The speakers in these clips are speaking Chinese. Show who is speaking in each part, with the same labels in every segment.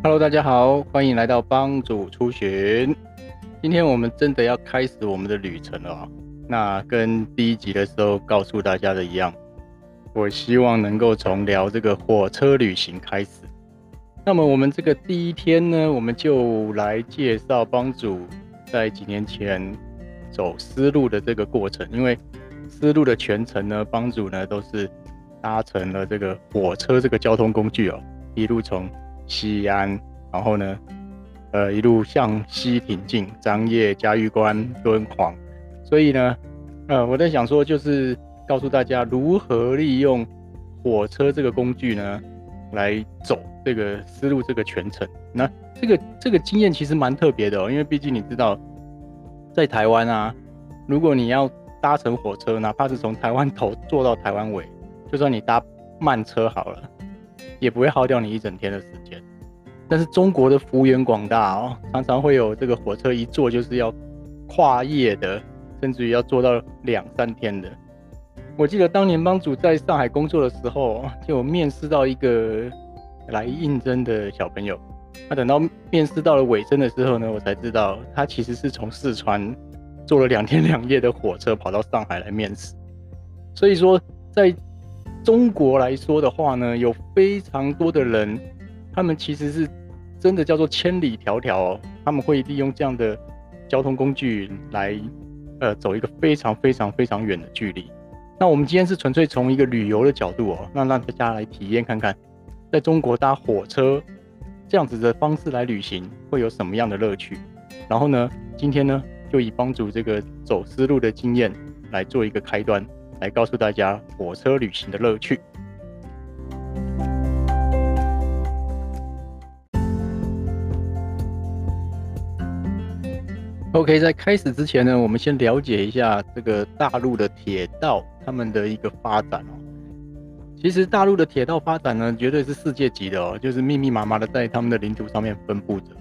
Speaker 1: Hello，大家好，欢迎来到帮主出巡。今天我们真的要开始我们的旅程了哦。那跟第一集的时候告诉大家的一样，我希望能够从聊这个火车旅行开始。那么我们这个第一天呢，我们就来介绍帮主在几年前走丝路的这个过程。因为丝路的全程呢，帮主呢都是搭乘了这个火车这个交通工具哦，一路从西安，然后呢，呃，一路向西挺进，张掖、嘉峪关、敦煌。所以呢，呃，我在想说，就是告诉大家如何利用火车这个工具呢，来走这个丝路这个全程。那这个这个经验其实蛮特别的哦，因为毕竟你知道，在台湾啊，如果你要搭乘火车，哪怕是从台湾头坐到台湾尾，就算你搭慢车好了。也不会耗掉你一整天的时间，但是中国的幅员广大哦，常常会有这个火车一坐就是要跨夜的，甚至于要坐到两三天的。我记得当年帮主在上海工作的时候，就有面试到一个来应征的小朋友，他等到面试到了尾声的时候呢，我才知道他其实是从四川坐了两天两夜的火车跑到上海来面试，所以说在。中国来说的话呢，有非常多的人，他们其实是真的叫做千里迢迢哦，他们会利用这样的交通工具来，呃，走一个非常非常非常远的距离。那我们今天是纯粹从一个旅游的角度哦，那让大家来体验看看，在中国搭火车这样子的方式来旅行会有什么样的乐趣。然后呢，今天呢，就以帮主这个走丝路的经验来做一个开端。来告诉大家火车旅行的乐趣。OK，在开始之前呢，我们先了解一下这个大陆的铁道他们的一个发展哦。其实大陆的铁道发展呢，绝对是世界级的哦，就是密密麻麻的在他们的领土上面分布着。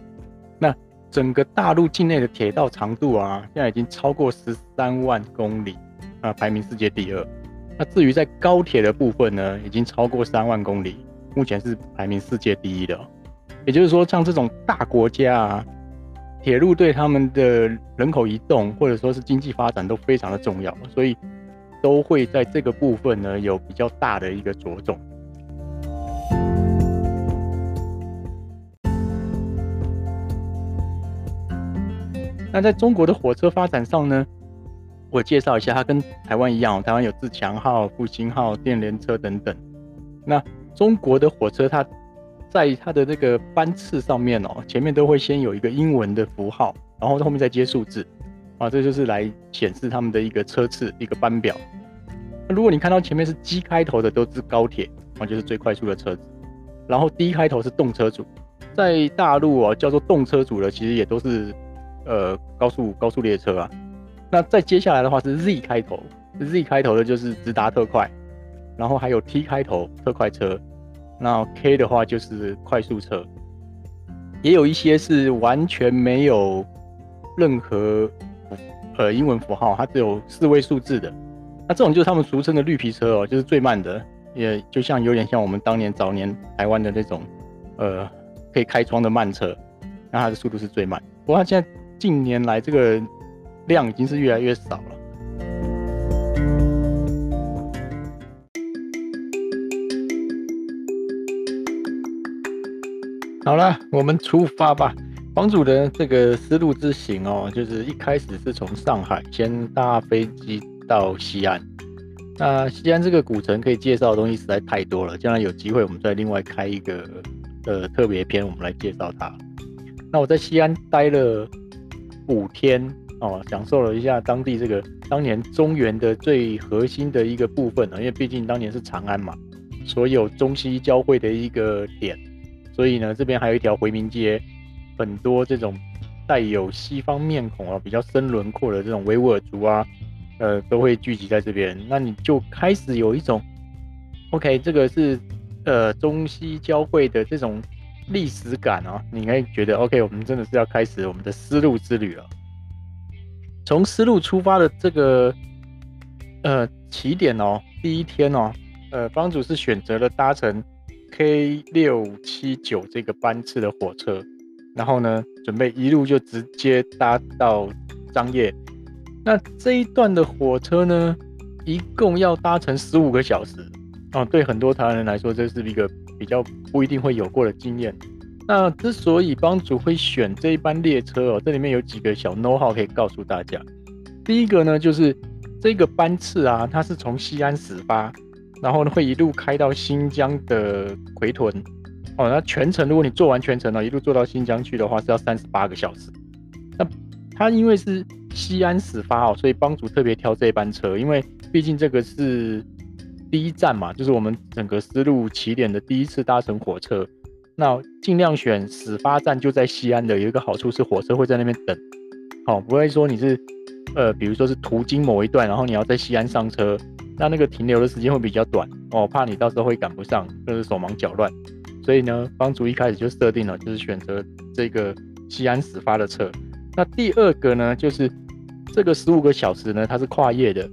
Speaker 1: 那整个大陆境内的铁道长度啊，现在已经超过十三万公里。啊，排名世界第二。那至于在高铁的部分呢，已经超过三万公里，目前是排名世界第一的。也就是说，像这种大国家啊，铁路对他们的人口移动或者说是经济发展都非常的重要，所以都会在这个部分呢有比较大的一个着重。那在中国的火车发展上呢，我介绍一下，它跟台湾一样，台湾有自强号、复兴号、电联车等等。那中国的火车，它在它的那个班次上面哦，前面都会先有一个英文的符号，然后后面再接数字，啊，这就是来显示他们的一个车次、一个班表。那如果你看到前面是 G 开头的，都是高铁，啊，就是最快速的车子。然后 D 开头是动车组，在大陆哦，叫做动车组的，其实也都是呃高速高速列车啊。那再接下来的话是 Z 开头，Z 开头的就是直达特快，然后还有 T 开头特快车，那 K 的话就是快速车，也有一些是完全没有任何呃英文符号，它只有四位数字的，那这种就是他们俗称的绿皮车哦，就是最慢的，也就像有点像我们当年早年台湾的那种呃可以开窗的慢车，那它的速度是最慢，不过它现在近年来这个。量已经是越来越少了。好了，我们出发吧。房主的这个丝路之行哦，就是一开始是从上海先搭飞机到西安。那西安这个古城可以介绍的东西实在太多了，将来有机会我们再另外开一个呃特别篇，我们来介绍它。那我在西安待了五天。哦，享受了一下当地这个当年中原的最核心的一个部分呢，因为毕竟当年是长安嘛，所有中西交汇的一个点，所以呢，这边还有一条回民街，很多这种带有西方面孔啊、比较深轮廓的这种维吾尔族啊，呃，都会聚集在这边，那你就开始有一种，OK，这个是呃中西交汇的这种历史感啊，你应该觉得 OK，我们真的是要开始我们的丝路之旅了。从丝路出发的这个呃起点哦，第一天哦，呃，帮主是选择了搭乘 K 六七九这个班次的火车，然后呢，准备一路就直接搭到张掖。那这一段的火车呢，一共要搭乘十五个小时哦。对很多台湾人来说，这是一个比较不一定会有过的经验。那之所以帮主会选这一班列车哦，这里面有几个小 know how 可以告诉大家。第一个呢，就是这个班次啊，它是从西安始发。然后呢，会一路开到新疆的奎屯，哦，那全程如果你坐完全程呢，一路坐到新疆去的话，是要三十八个小时。那它因为是西安始发哦，所以帮主特别挑这班车，因为毕竟这个是第一站嘛，就是我们整个丝路起点的第一次搭乘火车，那尽量选始发站就在西安的，有一个好处是火车会在那边等，好，不会说你是呃，比如说是途经某一段，然后你要在西安上车。那那个停留的时间会比较短哦，怕你到时候会赶不上，就是手忙脚乱。所以呢，帮主一开始就设定了，就是选择这个西安始发的车。那第二个呢，就是这个十五个小时呢，它是跨夜的。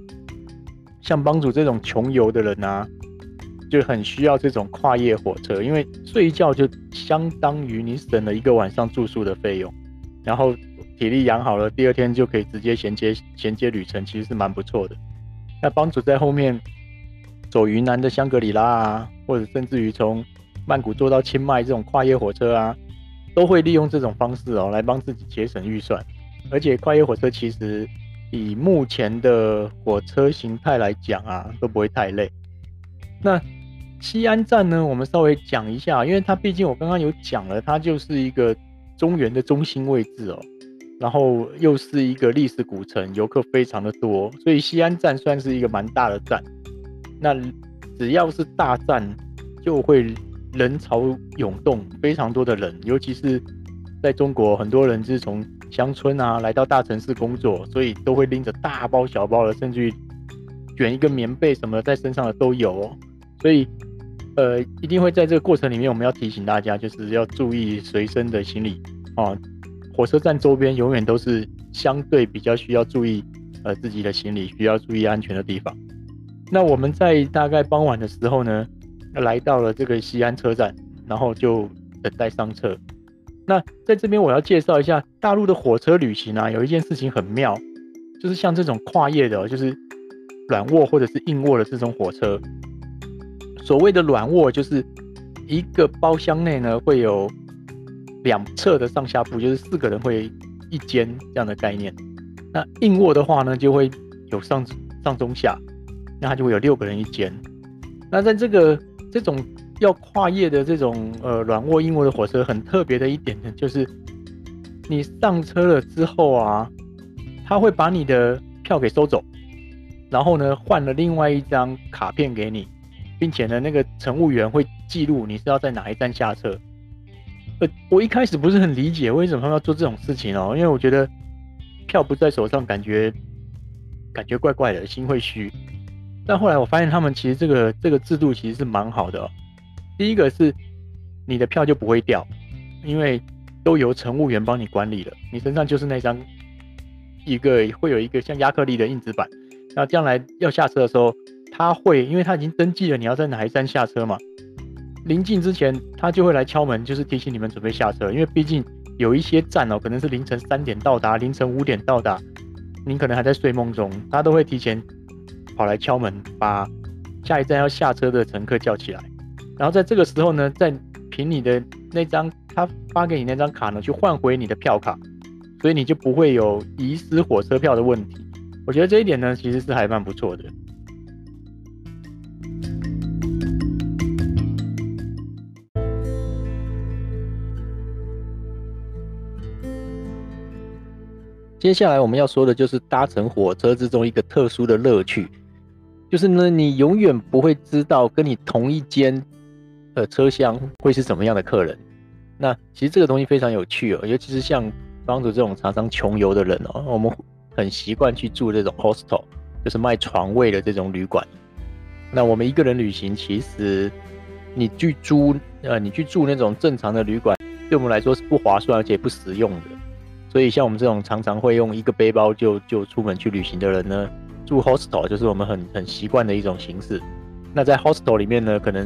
Speaker 1: 像帮主这种穷游的人啊，就很需要这种跨夜火车，因为睡觉就相当于你省了一个晚上住宿的费用，然后体力养好了，第二天就可以直接衔接衔接旅程，其实是蛮不错的。那帮主在后面走云南的香格里拉啊，或者甚至于从曼谷坐到清迈这种跨夜火车啊，都会利用这种方式哦，来帮自己节省预算。而且跨夜火车其实以目前的火车形态来讲啊，都不会太累。那西安站呢，我们稍微讲一下，因为它毕竟我刚刚有讲了，它就是一个中原的中心位置哦。然后又是一个历史古城，游客非常的多，所以西安站算是一个蛮大的站。那只要是大站，就会人潮涌动，非常多的人，尤其是在中国，很多人是从乡村啊来到大城市工作，所以都会拎着大包小包的，甚至于卷一个棉被什么在身上的都有哦。所以，呃，一定会在这个过程里面，我们要提醒大家，就是要注意随身的行李啊。火车站周边永远都是相对比较需要注意，呃，自己的行李需要注意安全的地方。那我们在大概傍晚的时候呢，来到了这个西安车站，然后就等待上车。那在这边我要介绍一下大陆的火车旅行啊，有一件事情很妙，就是像这种跨夜的，就是软卧或者是硬卧的这种火车。所谓的软卧，就是一个包厢内呢会有。两侧的上下铺就是四个人会一间这样的概念。那硬卧的话呢，就会有上上中下，那它就会有六个人一间。那在这个这种要跨夜的这种呃软卧硬卧的火车，很特别的一点呢，就是你上车了之后啊，他会把你的票给收走，然后呢换了另外一张卡片给你，并且呢那个乘务员会记录你是要在哪一站下车。呃，我一开始不是很理解为什么他们要做这种事情哦，因为我觉得票不在手上，感觉感觉怪怪的，心会虚。但后来我发现他们其实这个这个制度其实是蛮好的哦。第一个是你的票就不会掉，因为都由乘务员帮你管理了，你身上就是那张一个会有一个像亚克力的硬纸板，那将来要下车的时候，他会因为他已经登记了你要在哪一站下车嘛。临近之前，他就会来敲门，就是提醒你们准备下车。因为毕竟有一些站哦，可能是凌晨三点到达，凌晨五点到达，您可能还在睡梦中，他都会提前跑来敲门，把下一站要下车的乘客叫起来。然后在这个时候呢，再凭你的那张他发给你那张卡呢，去换回你的票卡，所以你就不会有遗失火车票的问题。我觉得这一点呢，其实是还蛮不错的。接下来我们要说的就是搭乘火车之中一个特殊的乐趣，就是呢，你永远不会知道跟你同一间呃车厢会是什么样的客人。那其实这个东西非常有趣哦，尤其是像帮主这种常常穷游的人哦，我们很习惯去住这种 hostel，就是卖床位的这种旅馆。那我们一个人旅行，其实你去租呃，你去住那种正常的旅馆，对我们来说是不划算而且不实用的。所以像我们这种常常会用一个背包就就出门去旅行的人呢，住 hostel 就是我们很很习惯的一种形式。那在 hostel 里面呢，可能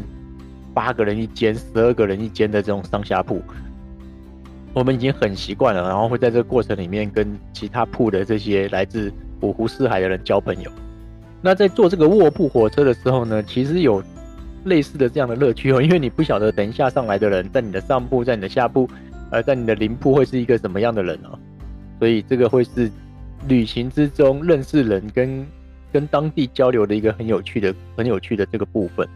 Speaker 2: 八个人一间、十二个人一间的这种上下铺，我们已经很习惯了，然后会在这个过程里面跟其他铺的这些来自五湖四海的人交朋友。那在坐这个卧铺火车的时候呢，其实有类似的这样的乐趣哦，因为你不晓得等一下上来的人在你的上铺，在你的下铺，呃，在你的邻铺会是一个什么样的人哦，所以这个会是旅行之中认识人跟跟当地交流的一个很有趣的、很有趣的这个部分。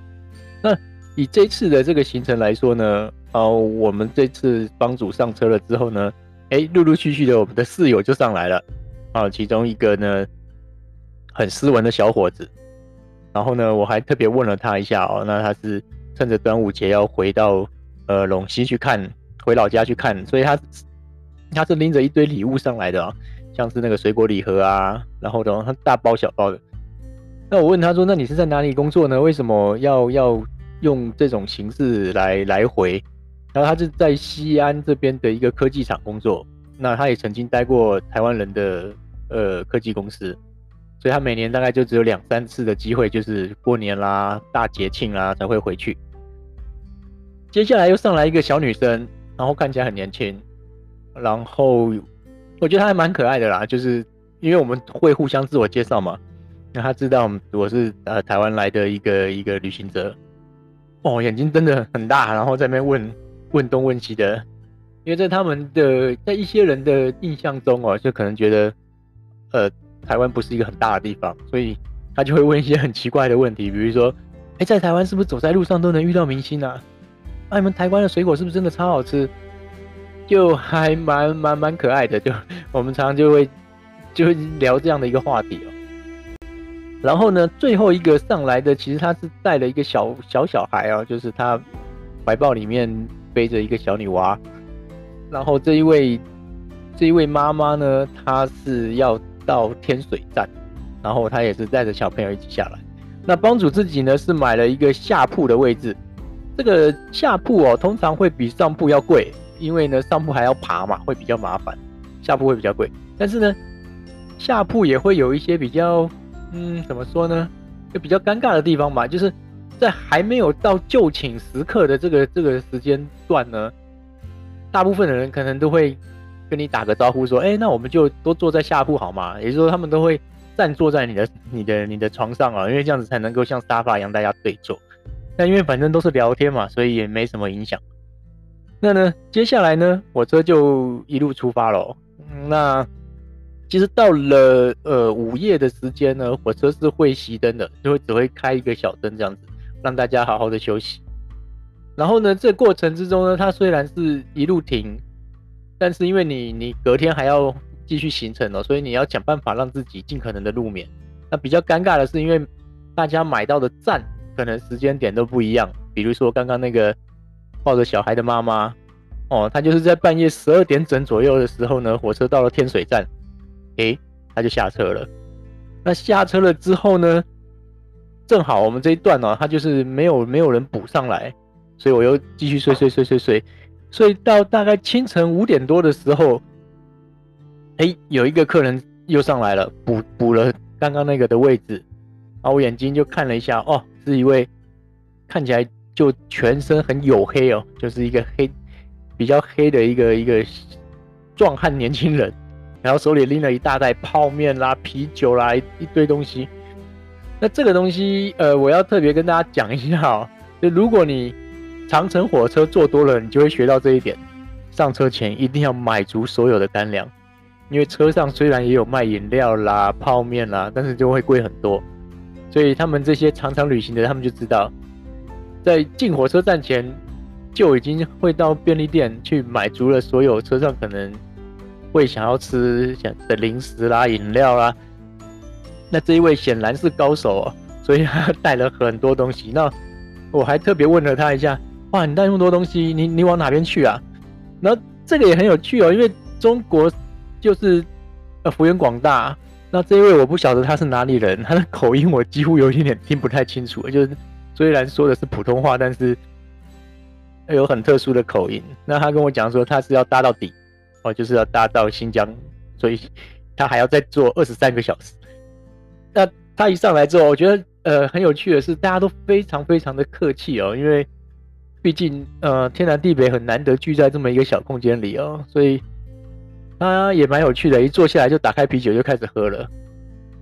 Speaker 2: 那以这次的这个行程来说呢，哦，我们这次帮主上车了之后呢，哎，陆陆续续的我们的室友就上来了，啊，其中一个呢很斯文的小伙子，然后呢我还特别问了他一下哦，那他是趁着端午节要回到呃陇西去看，回老家去看，所以他他是拎着一堆礼物上来的啊。像是那个水果礼盒啊，然后的他大包小包的。那我问他说：“那你是在哪里工作呢？为什么要要用这种形式来来回？”然后他是在西安这边的一个科技厂工作。那他也曾经待过台湾人的呃科技公司，所以他每年大概就只有两三次的机会，就是过年啦、大节庆啦才会回去。接下来又上来一个小女生，然后看起来很年轻，然后。我觉得他还蛮可爱的啦，就是因为我们会互相自我介绍嘛，那他知道我是呃台湾来的一个一个旅行者，哦，眼睛真的很大，然后在那边问问东问西的，因为在他们的在一些人的印象中哦，就可能觉得呃台湾不是一个很大的地方，所以他就会问一些很奇怪的问题，比如说，哎、在台湾是不是走在路上都能遇到明星啊？啊，你们台湾的水果是不是真的超好吃？就还蛮蛮蛮可爱的，就 我们常常就会就会聊这样的一个话题哦。然后呢，最后一个上来的其实他是带了一个小小小孩哦，就是他怀抱里面背着一个小女娃。然后这一位这一位妈妈呢，她是要到天水站，然后她也是带着小朋友一起下来。那帮主自己呢是买了一个下铺的位置，这个下铺哦，通常会比上铺要贵。因为呢，上铺还要爬嘛，会比较麻烦；下铺会比较贵。但是呢，下铺也会有一些比较，嗯，怎么说呢？就比较尴尬的地方吧。就是在还没有到就寝时刻的这个这个时间段呢，大部分的人可能都会跟你打个招呼说：“哎，那我们就都坐在下铺好吗？”也就是说，他们都会站坐在你的、你的、你的床上啊，因为这样子才能够像沙发一样大家对坐。但因为反正都是聊天嘛，所以也没什么影响。那呢，接下来呢，火车就一路出发了。那其实到了呃午夜的时间呢，火车是会熄灯的，就会只会开一个小灯这样子，让大家好好的休息。然后呢，这过程之中呢，它虽然是一路停，但是因为你你隔天还要继续行程哦，所以你要想办法让自己尽可能的入眠。那比较尴尬的是，因为大家买到的站可能时间点都不一样，比如说刚刚那个。抱着小孩的妈妈，哦，她就是在半夜十二点整左右的时候呢，火车到了天水站，诶，她就下车了。那下车了之后呢，正好我们这一段呢、哦，她就是没有没有人补上来，所以我又继续睡睡睡睡睡，睡到大概清晨五点多的时候，诶，有一个客人又上来了，补补了刚刚那个的位置，然后我眼睛就看了一下，哦，是一位看起来。就全身很黝黑哦，就是一个黑，比较黑的一个一个壮汉年轻人，然后手里拎了一大袋泡面啦、啤酒啦，一堆东西。那这个东西，呃，我要特别跟大家讲一下哦，就如果你长城火车坐多了，你就会学到这一点：上车前一定要买足所有的干粮，因为车上虽然也有卖饮料啦、泡面啦，但是就会贵很多。所以他们这些常常旅行的，他们就知道。在进火车站前，就已经会到便利店去买足了所有车上可能会想要吃想的零食啦、饮料啦。那这一位显然是高手哦，所以他带了很多东西。那我还特别问了他一下：“哇，你带那么多东西，你你往哪边去啊？”然后这个也很有趣哦，因为中国就是呃幅员广大。那这一位我不晓得他是哪里人，他的口音我几乎有一点点听不太清楚，就是。虽然说的是普通话，但是有很特殊的口音。那他跟我讲说，他是要搭到底，哦，就是要搭到新疆，所以他还要再坐二十三个小时。那他一上来之后，我觉得呃很有趣的是，大家都非常非常的客气哦，因为毕竟呃天南地北很难得聚在这么一个小空间里哦，所以他也蛮有趣的，一坐下来就打开啤酒就开始喝了，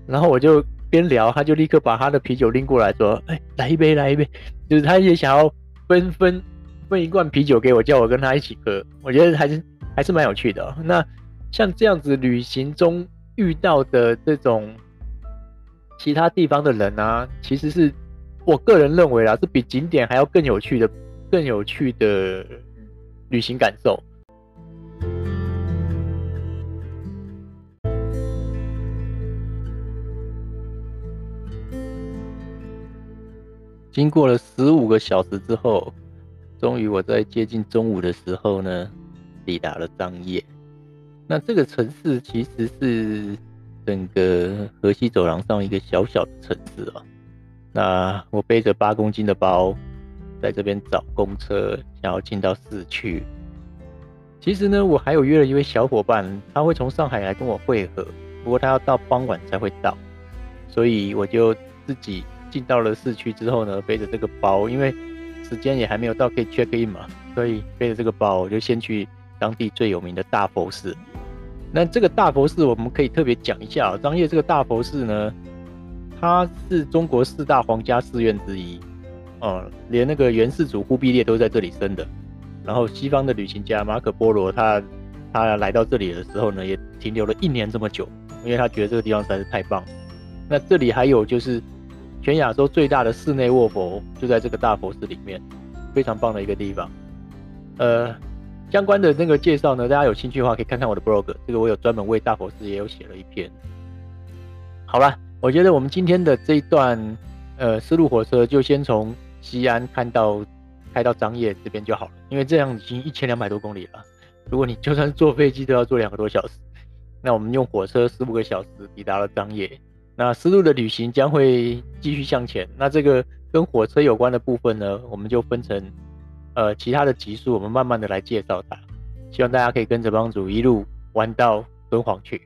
Speaker 2: 然后我就边聊，他就立刻把他的啤酒拎过来说：“哎，来一杯，来一杯。”就是他也想要分分分一罐啤酒给我，叫我跟他一起喝。我觉得还是还是蛮有趣的。那像这样子旅行中遇到的这种其他地方的人啊，其实是我个人认为啊，是比景点还要更有趣的。更有趣的旅行感受。
Speaker 1: 经过了十五个小时之后，终于我在接近中午的时候呢，抵达了张掖。那这个城市其实是整个河西走廊上一个小小的城市啊。那我背着八公斤的包。在这边找公车，想要进到市区。其实呢，我还有约了一位小伙伴，他会从上海来跟我会合，不过他要到傍晚才会到，所以我就自己进到了市区之后呢，背着这个包，因为时间也还没有到可以 check in 嘛，所以背着这个包，我就先去当地最有名的大佛寺。那这个大佛寺我们可以特别讲一下，张掖这个大佛寺呢，它是中国四大皇家寺院之一。哦，连那个元世祖忽必烈都在这里生的。然后西方的旅行家马可波罗，他他来到这里的时候呢，也停留了一年这么久，因为他觉得这个地方实在是太棒。那这里还有就是全亚洲最大的室内卧佛，就在这个大佛寺里面，非常棒的一个地方。呃，相关的那个介绍呢，大家有兴趣的话可以看看我的 blog，这个我有专门为大佛寺也有写了一篇。好了，我觉得我们今天的这一段呃丝路火车就先从。西安看到开到张掖这边就好了，因为这样已经一千两百多公里了。如果你就算坐飞机都要坐两个多小时，那我们用火车十五个小时抵达了张掖。那丝路的旅行将会继续向前。那这个跟火车有关的部分呢，我们就分成呃其他的集数，我们慢慢的来介绍它。希望大家可以跟着帮主一路玩到敦煌去。